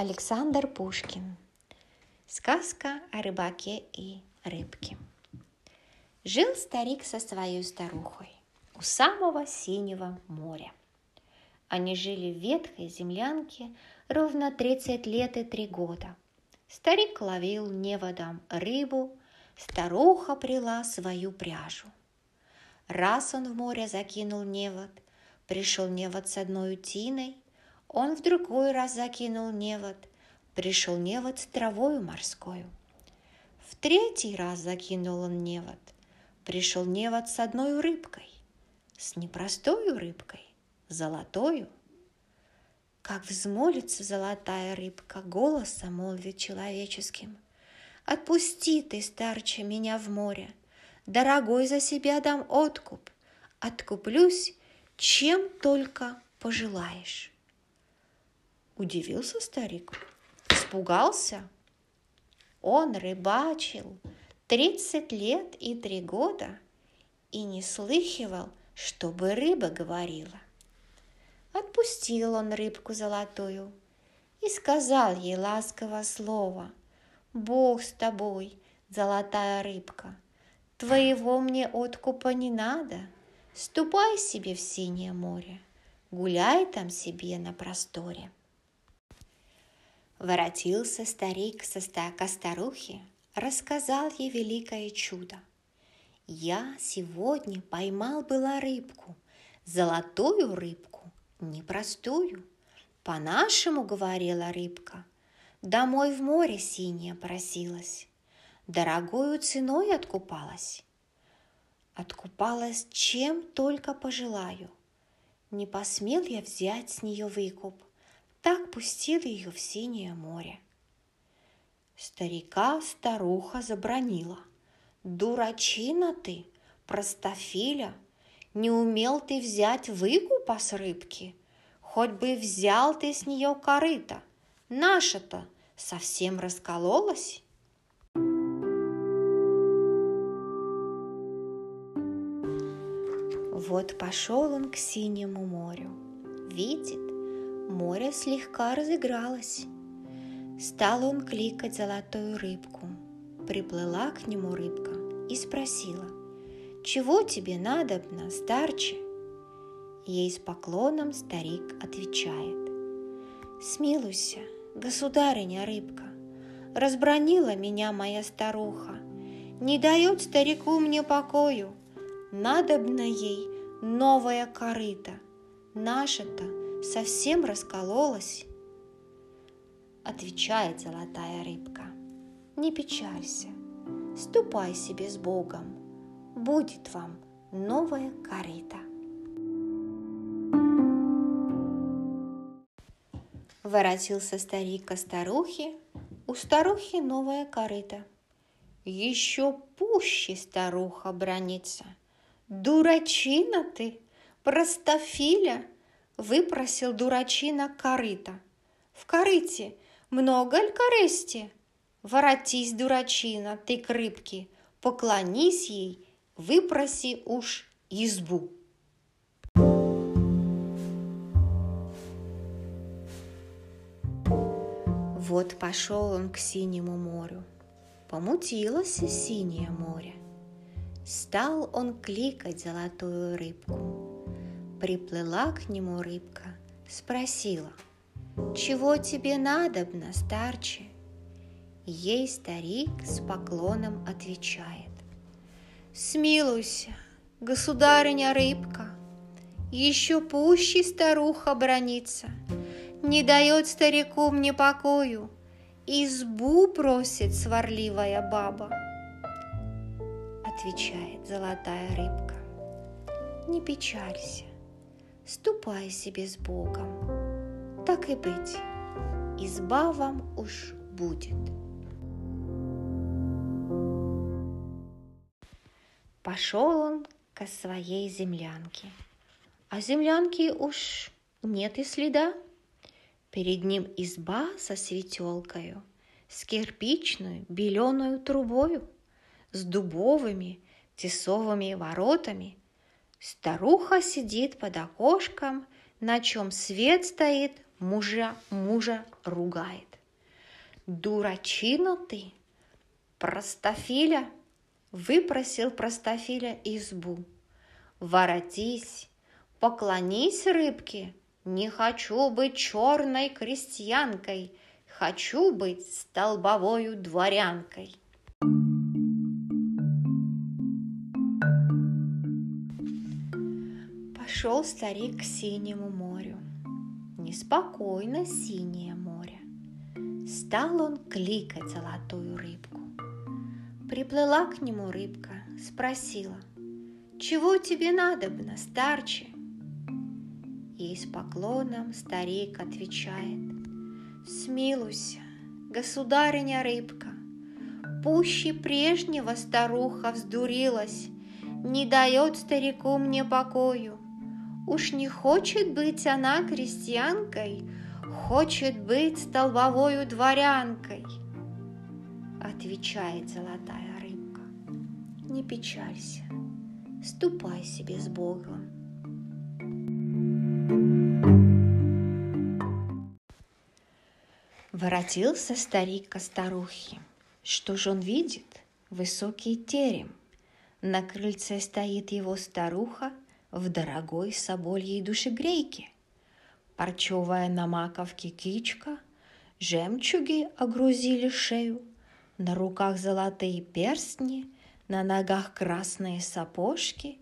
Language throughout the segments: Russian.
Александр Пушкин. Сказка о рыбаке и рыбке. Жил старик со своей старухой у самого синего моря. Они жили в ветхой землянке ровно 30 лет и 3 года. Старик ловил неводом рыбу, старуха прила свою пряжу. Раз он в море закинул невод, пришел невод с одной утиной, он в другой раз закинул невод, пришел невод с травою морскою. В третий раз закинул он невод, пришел невод с одной рыбкой, с непростой рыбкой, золотою. Как взмолится золотая рыбка голосом молвит человеческим. Отпусти ты, старче, меня в море, Дорогой за себя дам откуп, Откуплюсь, чем только пожелаешь. Удивился старик, испугался. Он рыбачил тридцать лет и три года и не слыхивал, чтобы рыба говорила. Отпустил он рыбку золотую и сказал ей ласково слово. «Бог с тобой, золотая рыбка, твоего мне откупа не надо. Ступай себе в синее море, гуляй там себе на просторе». Воротился старик со ко старухе, рассказал ей великое чудо. Я сегодня поймал была рыбку, золотую рыбку, непростую. По-нашему, говорила рыбка, домой в море синее просилась, дорогою ценой откупалась. Откупалась чем только пожелаю. Не посмел я взять с нее выкуп, так пустил ее в синее море. Старика старуха забронила. Дурачина ты, простофиля, не умел ты взять выкупа с рыбки, хоть бы взял ты с нее корыто. Наша-то совсем раскололась. Вот пошел он к синему морю. Видит, море слегка разыгралось. Стал он кликать золотую рыбку. Приплыла к нему рыбка и спросила, «Чего тебе надобно, старче?» Ей с поклоном старик отвечает, «Смилуйся, государыня рыбка, разбронила меня моя старуха, не дает старику мне покою, надобно ей новая корыта, наша-то совсем раскололась. Отвечает золотая рыбка. Не печалься, ступай себе с Богом, будет вам новая корыта. Воротился старик ко старухе, у старухи новая корыта. Еще пуще старуха бронится. Дурачина ты, простофиля, выпросил дурачина корыта. В корыте много ль корысти? Воротись, дурачина, ты к поклонись ей, выпроси уж избу. Вот пошел он к синему морю. Помутилось синее море. Стал он кликать золотую рыбку. Приплыла к нему рыбка, спросила, «Чего тебе надобно, старче?» Ей старик с поклоном отвечает, «Смилуйся, государыня рыбка, еще пуще старуха бронится, не дает старику мне покою, избу просит сварливая баба». Отвечает золотая рыбка, «Не печалься, ступай себе с Богом. Так и быть, изба вам уж будет. Пошел он к своей землянке, а землянки уж нет и следа. Перед ним изба со светелкою, с кирпичной беленую трубою, с дубовыми тесовыми воротами – Старуха сидит под окошком, на чем свет стоит мужа, мужа ругает. Дурачина ты, простофиля, выпросил простофиля избу. Воротись, поклонись рыбке, не хочу быть черной крестьянкой, хочу быть столбовою дворянкой. Пошел старик к синему морю. Неспокойно синее море. Стал он кликать золотую рыбку. Приплыла к нему рыбка, спросила, «Чего тебе надобно, старче?» И с поклоном старик отвечает, «Смилуйся, государыня рыбка, Пуще прежнего старуха вздурилась, Не дает старику мне покою. Уж не хочет быть она крестьянкой, Хочет быть столбовою дворянкой. Отвечает золотая рыбка, Не печалься, ступай себе с Богом. Воротился старик ко старухе. Что же он видит? Высокий терем. На крыльце стоит его старуха в дорогой собольей душегрейке. Парчевая на маковке кичка, жемчуги огрузили шею, на руках золотые перстни, на ногах красные сапожки,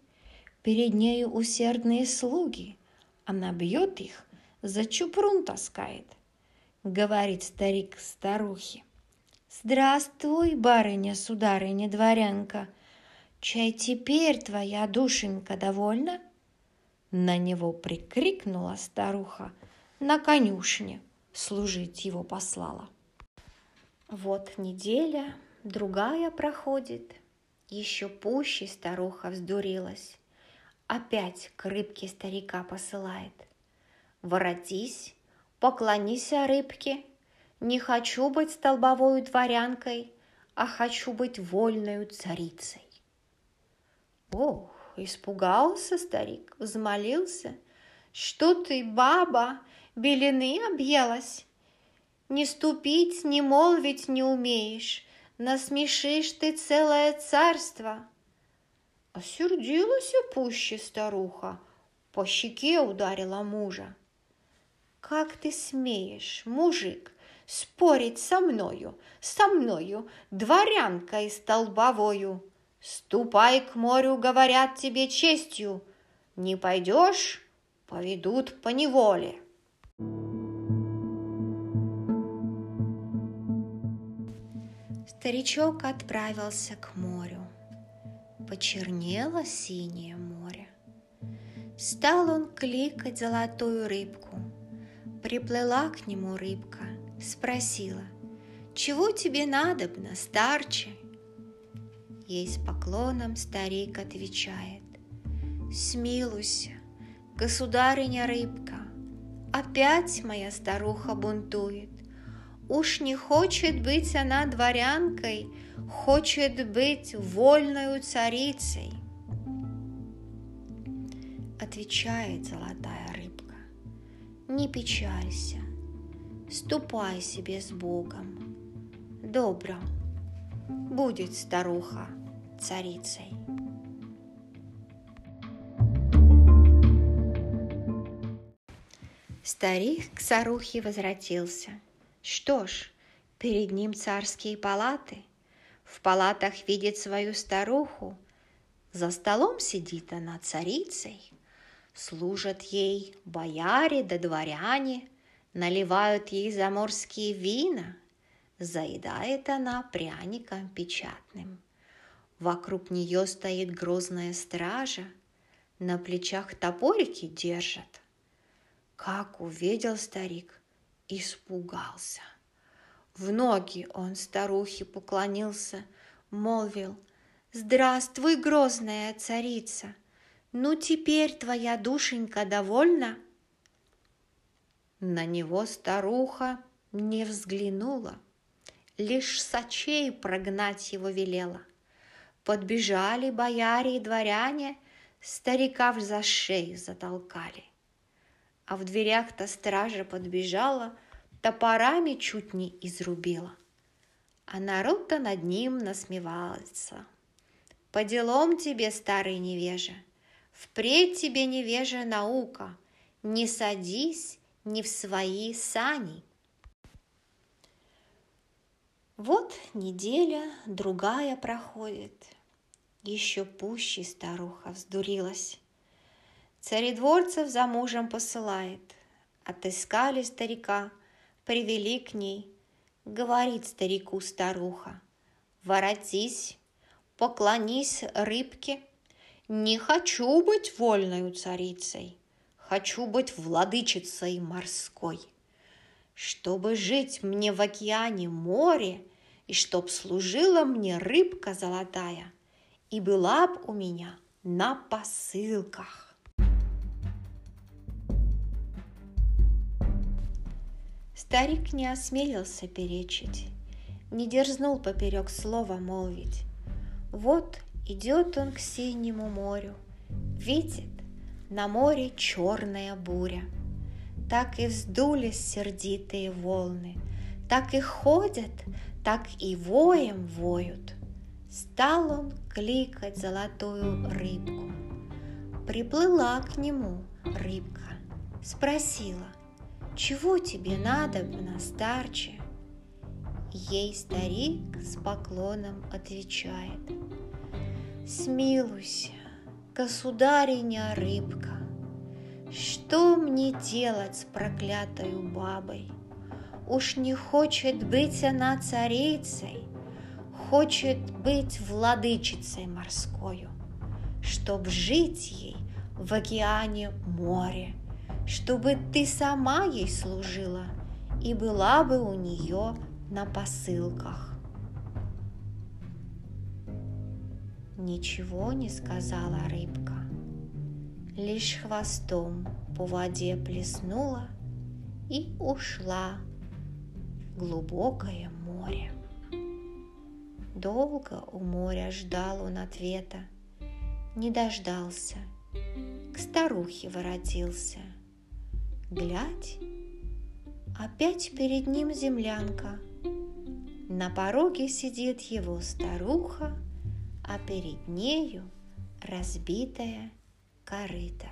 перед нею усердные слуги, она бьет их, за чупрун таскает. Говорит старик старухе. Здравствуй, барыня, сударыня, дворянка, Чай теперь твоя душенька довольна? На него прикрикнула старуха, на конюшне служить его послала. Вот неделя, другая проходит, еще пуще старуха вздурилась. Опять к рыбке старика посылает. Воротись, поклонись рыбке, не хочу быть столбовой дворянкой, а хочу быть вольною царицей. Ох, испугался старик, взмолился. Что ты, баба, белины объелась? Не ступить, не молвить не умеешь, Насмешишь ты целое царство. Осердилась пуще старуха, По щеке ударила мужа. Как ты смеешь, мужик, спорить со мною, со мною, дворянкой столбовою? Ступай к морю, говорят тебе честью. Не пойдешь, поведут по неволе. Старичок отправился к морю. Почернело синее море. Стал он кликать золотую рыбку. Приплыла к нему рыбка, спросила, «Чего тебе надобно, старче?» Ей с поклоном старик отвечает. Смилуйся, государыня рыбка, Опять моя старуха бунтует. Уж не хочет быть она дворянкой, Хочет быть вольною царицей. Отвечает золотая рыбка. Не печалься, ступай себе с Богом. Добро будет старуха царицей. Старик к старухе возвратился. Что ж, перед ним царские палаты. В палатах видит свою старуху. За столом сидит она царицей. Служат ей бояре да дворяне, наливают ей заморские вина. Заедает она пряником печатным. Вокруг нее стоит грозная стража, на плечах топорики держат. Как увидел старик, испугался. В ноги он старухе поклонился, молвил, «Здравствуй, грозная царица! Ну, теперь твоя душенька довольна?» На него старуха не взглянула, лишь сочей прогнать его велела – Подбежали бояре и дворяне, старика за шею затолкали. а в дверях-то стража подбежала, топорами чуть не изрубила. А народ-то над ним насмевался. По делам тебе, старый невежа, впредь тебе невежа наука, не садись ни в свои сани. Вот неделя, другая проходит, еще пуще старуха вздурилась. Царедворцев за мужем посылает. Отыскали старика, привели к ней. Говорит старику старуха, воротись, поклонись рыбке. Не хочу быть вольною царицей, хочу быть владычицей морской. Чтобы жить мне в океане море, и чтоб служила мне рыбка золотая, и была б у меня на посылках. Старик не осмелился перечить, не дерзнул поперек слова молвить. Вот идет он к синему морю, видит, на море черная буря. Так и вздулись сердитые волны, так и ходят, так и воем воют. Стал он кликать золотую рыбку. Приплыла к нему рыбка, спросила, чего тебе надо, старче? Ей старик с поклоном отвечает. Смилуйся, государиня рыбка, Что мне делать с проклятою бабой? Уж не хочет быть она царицей, Хочет быть владычицей морскою, Чтоб жить ей в океане море – чтобы ты сама ей служила и была бы у нее на посылках. Ничего не сказала рыбка, лишь хвостом по воде плеснула и ушла в глубокое море. Долго у моря ждал он ответа, не дождался, к старухе воротился – Глядь, опять перед ним землянка. На пороге сидит его старуха, а перед нею разбитая корыта.